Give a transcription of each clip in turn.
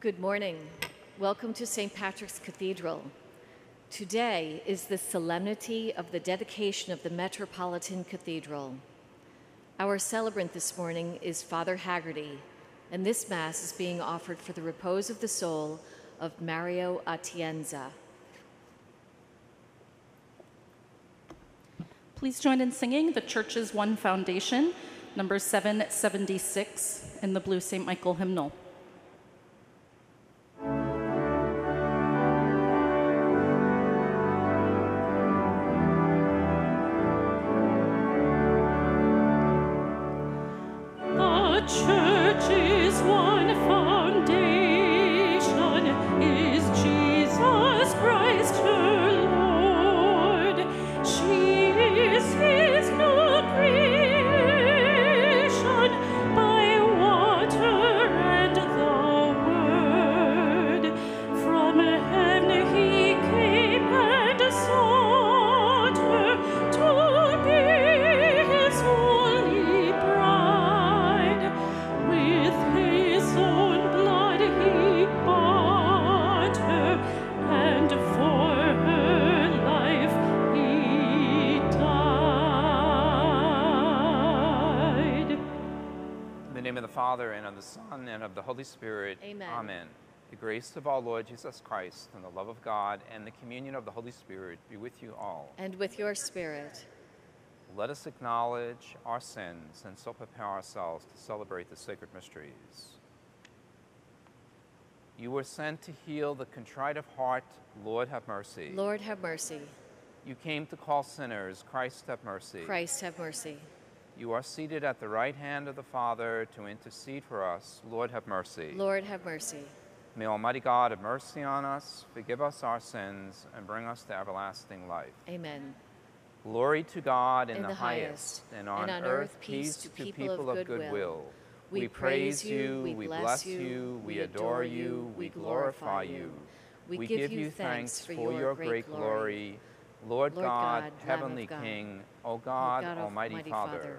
Good morning. Welcome to St. Patrick's Cathedral. Today is the solemnity of the dedication of the Metropolitan Cathedral. Our celebrant this morning is Father Haggerty, and this Mass is being offered for the repose of the soul of Mario Atienza. Please join in singing the Church's One Foundation, number 776, in the Blue St. Michael hymnal. Father, and of the Son, and of the Holy Spirit. Amen. Amen. The grace of our Lord Jesus Christ, and the love of God, and the communion of the Holy Spirit be with you all. And with your spirit, Let us acknowledge our sins and so prepare ourselves to celebrate the sacred mysteries. You were sent to heal the contrite of heart. Lord, have mercy. Lord have mercy. You came to call sinners. Christ, have mercy. Christ have mercy. You are seated at the right hand of the Father to intercede for us. Lord, have mercy. Lord have mercy. May Almighty God have mercy on us, forgive us our sins, and bring us to everlasting life. Amen. Glory to God in, In the, the highest, and on, and on earth earth peace peace to people of goodwill. We We praise you, we bless you, we adore you, we glorify you. We give you thanks for your great glory. Lord Lord God, God, Heavenly God, King, O God, God, Almighty Almighty Father, Father,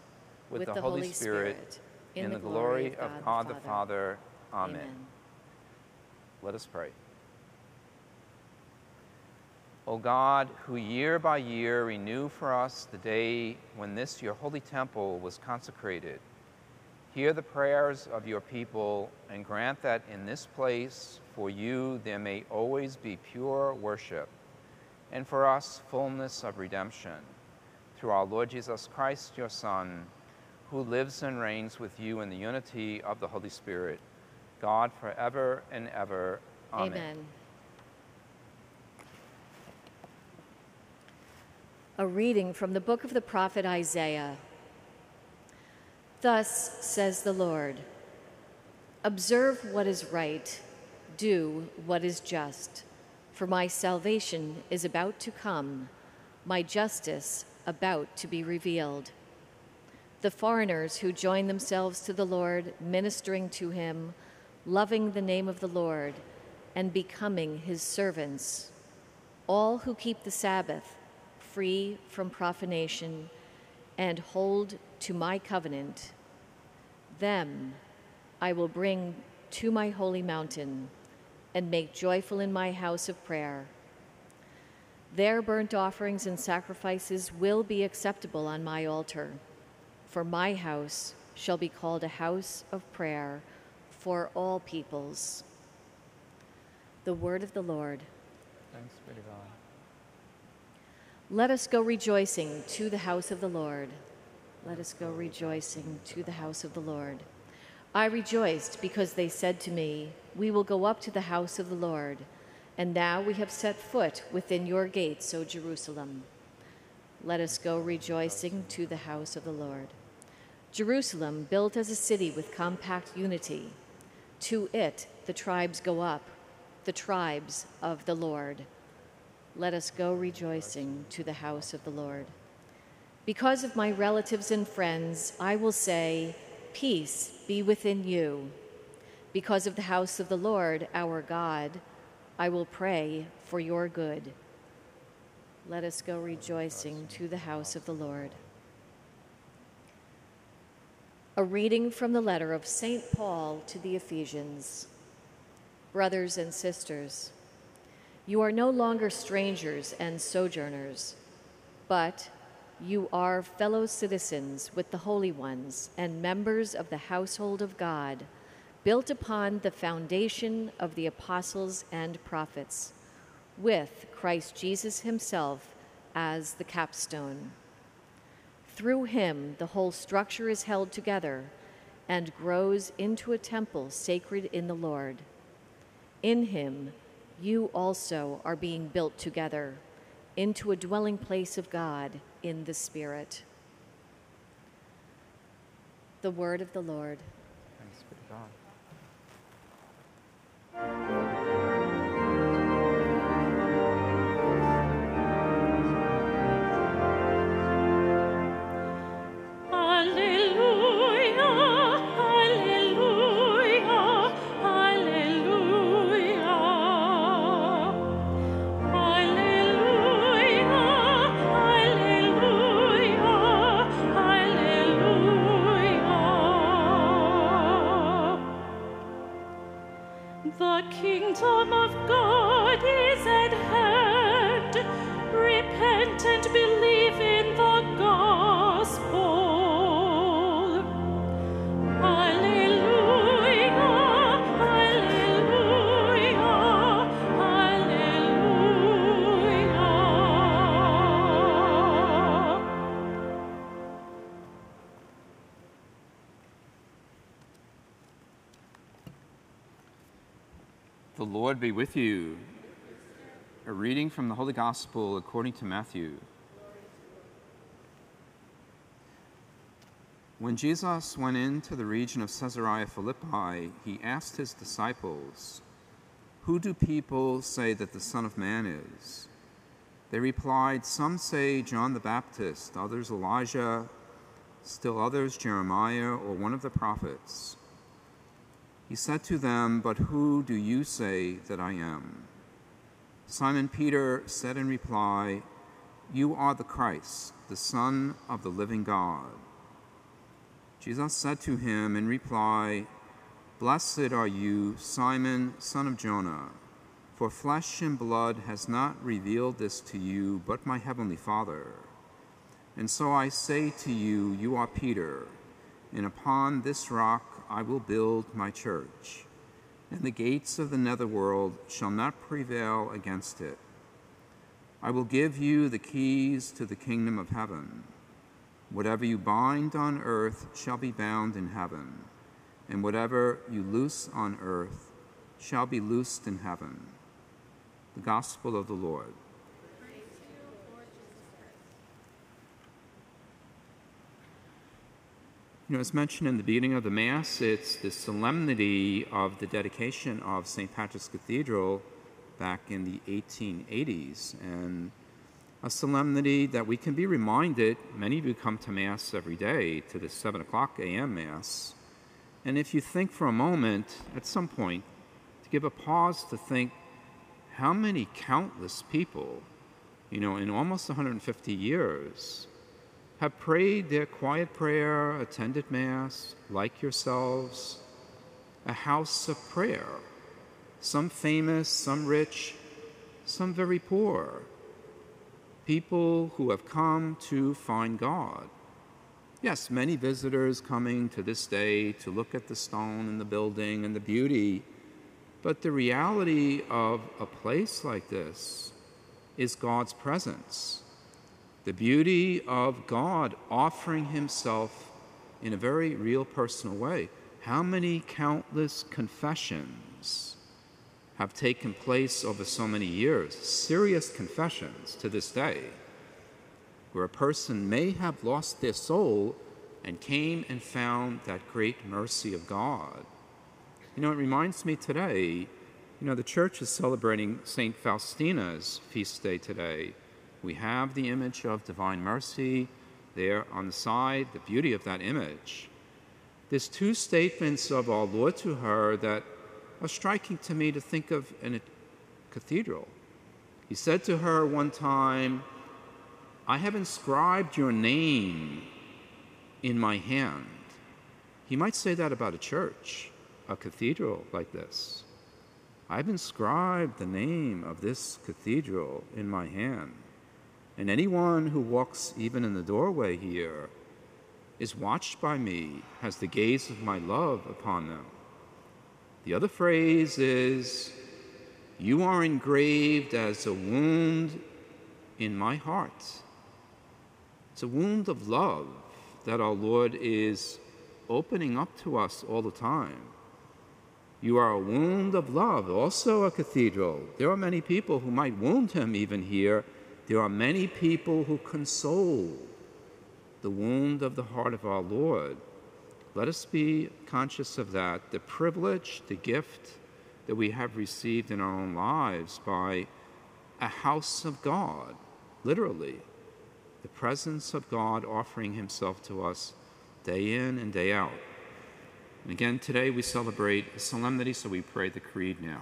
with the Holy Spirit, in the glory of God the Father. Amen. Let us pray. O God, who year by year renew for us the day when this your holy temple was consecrated, hear the prayers of your people and grant that in this place for you there may always be pure worship, and for us fullness of redemption. Through our Lord Jesus Christ, your Son, who lives and reigns with you in the unity of the Holy Spirit, God forever and ever. Amen. Amen. A reading from the book of the prophet Isaiah. Thus says the Lord Observe what is right, do what is just, for my salvation is about to come, my justice about to be revealed. The foreigners who join themselves to the Lord, ministering to him, loving the name of the Lord, and becoming his servants. All who keep the Sabbath, free from profanation, and hold to my covenant, them I will bring to my holy mountain and make joyful in my house of prayer. Their burnt offerings and sacrifices will be acceptable on my altar, for my house shall be called a house of prayer for all peoples. The word of the Lord. Thanks be to God. Let us go rejoicing to the house of the Lord. Let us go rejoicing to the house of the Lord. I rejoiced because they said to me, We will go up to the house of the Lord. And now we have set foot within your gates, O Jerusalem. Let us go rejoicing to the house of the Lord. Jerusalem, built as a city with compact unity. To it the tribes go up, the tribes of the Lord. Let us go rejoicing to the house of the Lord. Because of my relatives and friends, I will say, Peace be within you. Because of the house of the Lord, our God, I will pray for your good. Let us go rejoicing to the house of the Lord. A reading from the letter of St. Paul to the Ephesians. Brothers and sisters, you are no longer strangers and sojourners, but you are fellow citizens with the holy ones and members of the household of God, built upon the foundation of the apostles and prophets, with Christ Jesus himself as the capstone. Through him, the whole structure is held together and grows into a temple sacred in the Lord. In him, you also are being built together into a dwelling place of God in the Spirit. The word of the Lord. Thanks be to God. Lord be with you. A reading from the Holy Gospel according to Matthew. When Jesus went into the region of Caesarea Philippi, he asked his disciples, Who do people say that the Son of Man is? They replied, Some say John the Baptist, others Elijah, still others Jeremiah or one of the prophets. He said to them, But who do you say that I am? Simon Peter said in reply, You are the Christ, the Son of the living God. Jesus said to him in reply, Blessed are you, Simon, son of Jonah, for flesh and blood has not revealed this to you, but my heavenly Father. And so I say to you, You are Peter, and upon this rock I will build my church, and the gates of the netherworld shall not prevail against it. I will give you the keys to the kingdom of heaven. Whatever you bind on earth shall be bound in heaven, and whatever you loose on earth shall be loosed in heaven. The Gospel of the Lord. You know, as mentioned in the beginning of the Mass, it's the solemnity of the dedication of St. Patrick's Cathedral back in the 1880s. And a solemnity that we can be reminded, many of you come to Mass every day, to the 7 o'clock a.m. Mass. And if you think for a moment, at some point, to give a pause to think how many countless people, you know, in almost 150 years, have prayed their quiet prayer, attended Mass, like yourselves, a house of prayer. Some famous, some rich, some very poor. People who have come to find God. Yes, many visitors coming to this day to look at the stone and the building and the beauty. But the reality of a place like this is God's presence the beauty of God offering Himself in a very real personal way. How many countless confessions have taken place over so many years? Serious confessions to this day, where a person may have lost their soul and came and found that great mercy of God. You know, it reminds me today You know, the church is celebrating St. Faustina's feast day today. We have the image of divine mercy there on the side, the beauty of that image. There's two statements of our Lord to her that are striking to me to think of in a cathedral. He said to her one time, I have inscribed your name in my hand. He might say that about a church, a cathedral like this. I've inscribed the name of this cathedral in my hand. And anyone who walks even in the doorway here is watched by me, has the gaze of my love upon them. The other phrase is, You are engraved as a wound in my heart. It's a wound of love that our Lord is opening up to us all the time. You are a wound of love, also a cathedral. There are many people who might wound him even here. There are many people who console the wound of the heart of our Lord. Let us be conscious of that, the privilege, the gift that we have received in our own lives by a house of God, literally, the presence of God offering himself to us day in and day out. And again, today we celebrate a solemnity, so we pray the Creed now.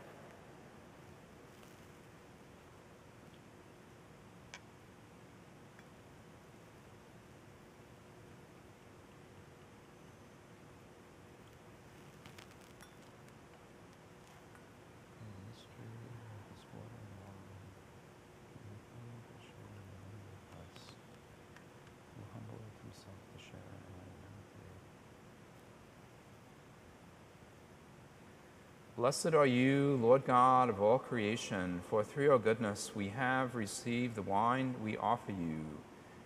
Blessed are you, Lord God of all creation, for through your goodness we have received the wine we offer you.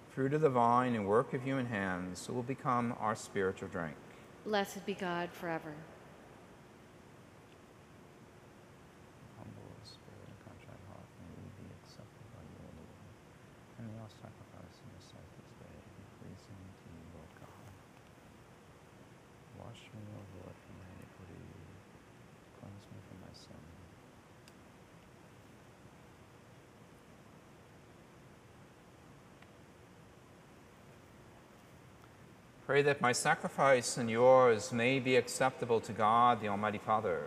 Fruit of the vine and work of human hands will become our spiritual drink. Blessed be God forever. Humble spirit and contrite heart, may we be accepted by you, O Lord. And may our sacrifice in your sight this day be pleasing to you, Lord God. Wash me, O Lord, from my iniquity. Cleanse me from my sin. Pray that my sacrifice and yours may be acceptable to God, the Almighty Father.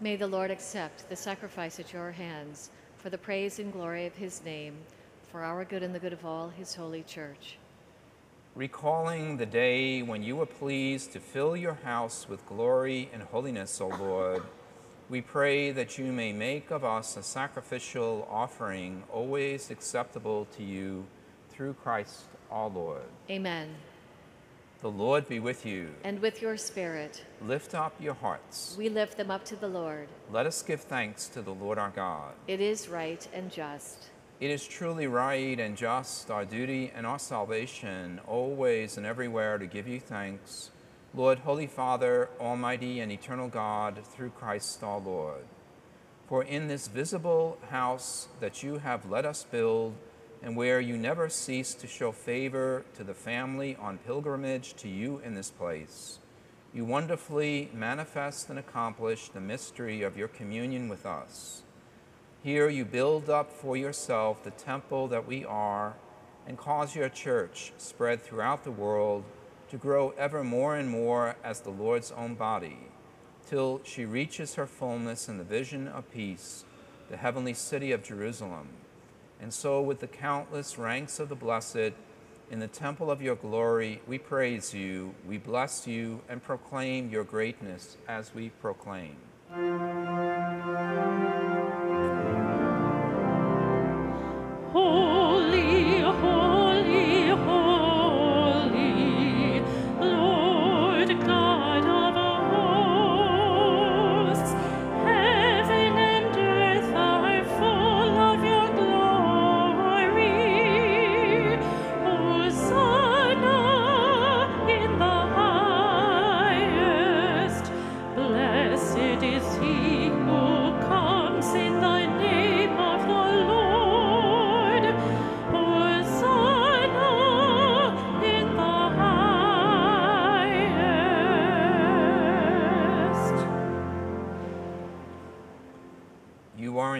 May the Lord accept the sacrifice at your hands for the praise and glory of his name, for our good and the good of all his holy church. Recalling the day when you were pleased to fill your house with glory and holiness, O Lord, we pray that you may make of us a sacrificial offering always acceptable to you through Christ our Lord. Amen. The Lord be with you. And with your spirit, Lift up your hearts. we lift them up to the Lord. Let us give thanks to the Lord our God. It is right and just. It is truly right and just, our duty and our salvation, always and everywhere to give you thanks, Lord, Holy Father, Almighty and eternal God, through Christ our Lord. For in this visible house that you have let us build, and where you never cease to show favor to the family on pilgrimage to you in this place, you wonderfully manifest and accomplish the mystery of your communion with us. Here you build up for yourself the temple that we are, and cause your church, spread throughout the world, to grow ever more and more as the Lord's own body, till she reaches her fullness in the vision of peace, the heavenly city of Jerusalem. And so, with the countless ranks of the blessed, in the temple of your glory, we praise you, we bless you, and proclaim your greatness as we proclaim.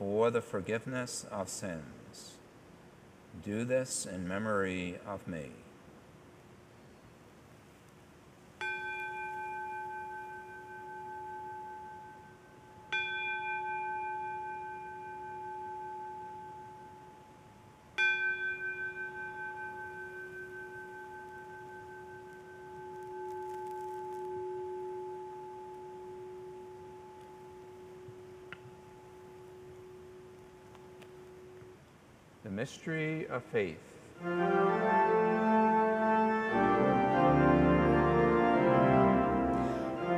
for the forgiveness of sins. Do this in memory of me. Mystery of faith.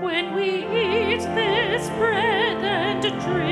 When we eat this bread and drink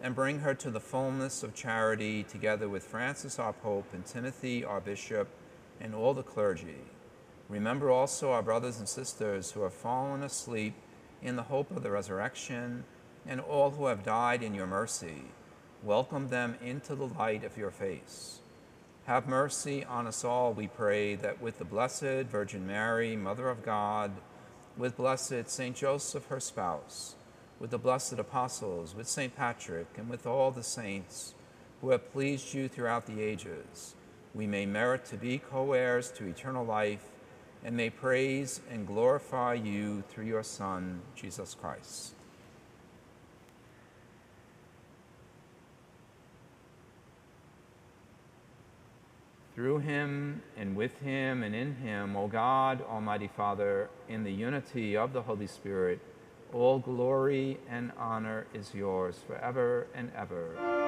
and bring her to the fullness of charity together with Francis our Pope and Timothy our Bishop and all the clergy. Remember also our brothers and sisters who have fallen asleep in the hope of the resurrection and all who have died in your mercy. Welcome them into the light of your face. Have mercy on us all, we pray, that with the Blessed Virgin Mary, Mother of God, with blessed St. Joseph, her spouse, with the blessed apostles, with St. Patrick, and with all the saints who have pleased you throughout the ages, we may merit to be co heirs to eternal life and may praise and glorify you through your Son, Jesus Christ. Through him and with him and in him, O God, Almighty Father, in the unity of the Holy Spirit, all glory and honor is yours forever and ever.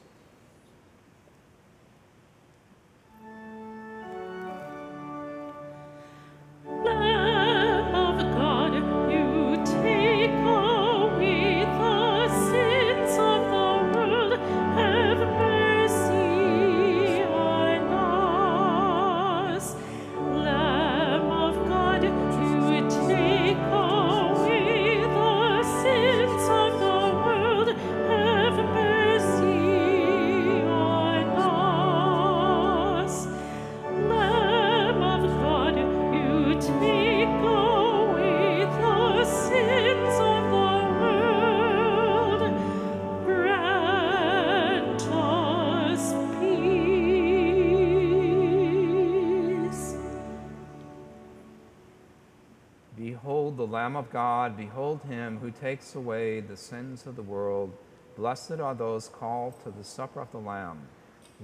The Lamb of God, behold him who takes away the sins of the world. Blessed are those called to the supper of the Lamb.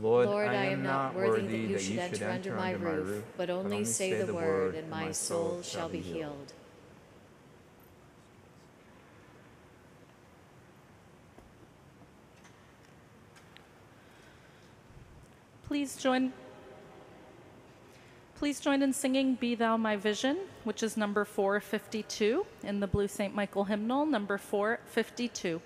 Lord, Lord, I am not worthy that you should enter under my roof, but only say the word, and my soul shall be healed. Please join Please join in singing Be Thou My Vision, which is number 452 in the Blue St. Michael hymnal, number 452.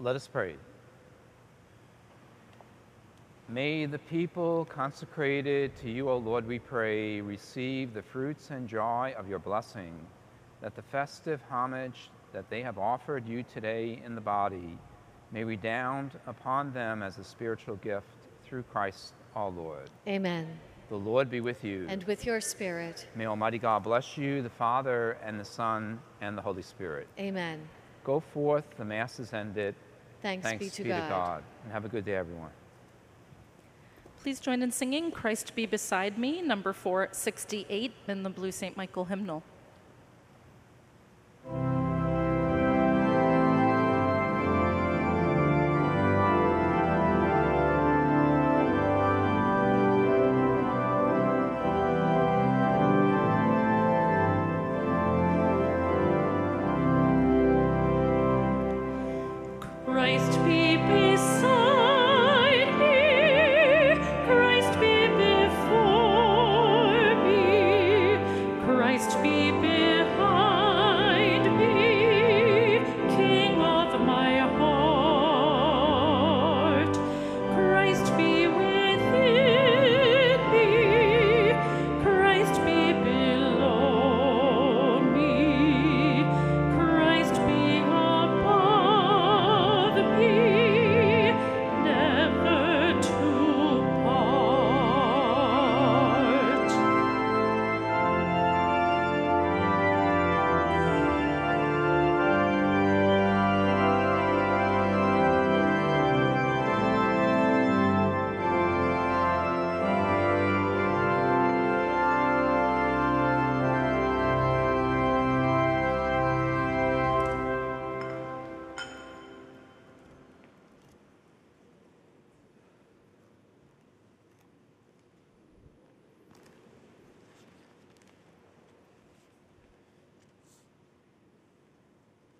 Let us pray. May the people consecrated to you, O Lord, we pray, receive the fruits and joy of your blessing, that the festive homage that they have offered you today in the body may redound upon them as a spiritual gift through Christ our Lord. Amen. The Lord be with you. And with your spirit. May Almighty God bless you, the Father, and the Son, and the Holy Spirit. Amen. Go forth, the Mass is ended. Thanks, Thanks be to God. And have a good day, everyone. Please join in singing Christ Be Beside Me, number 468 in the Blue St. Michael hymnal.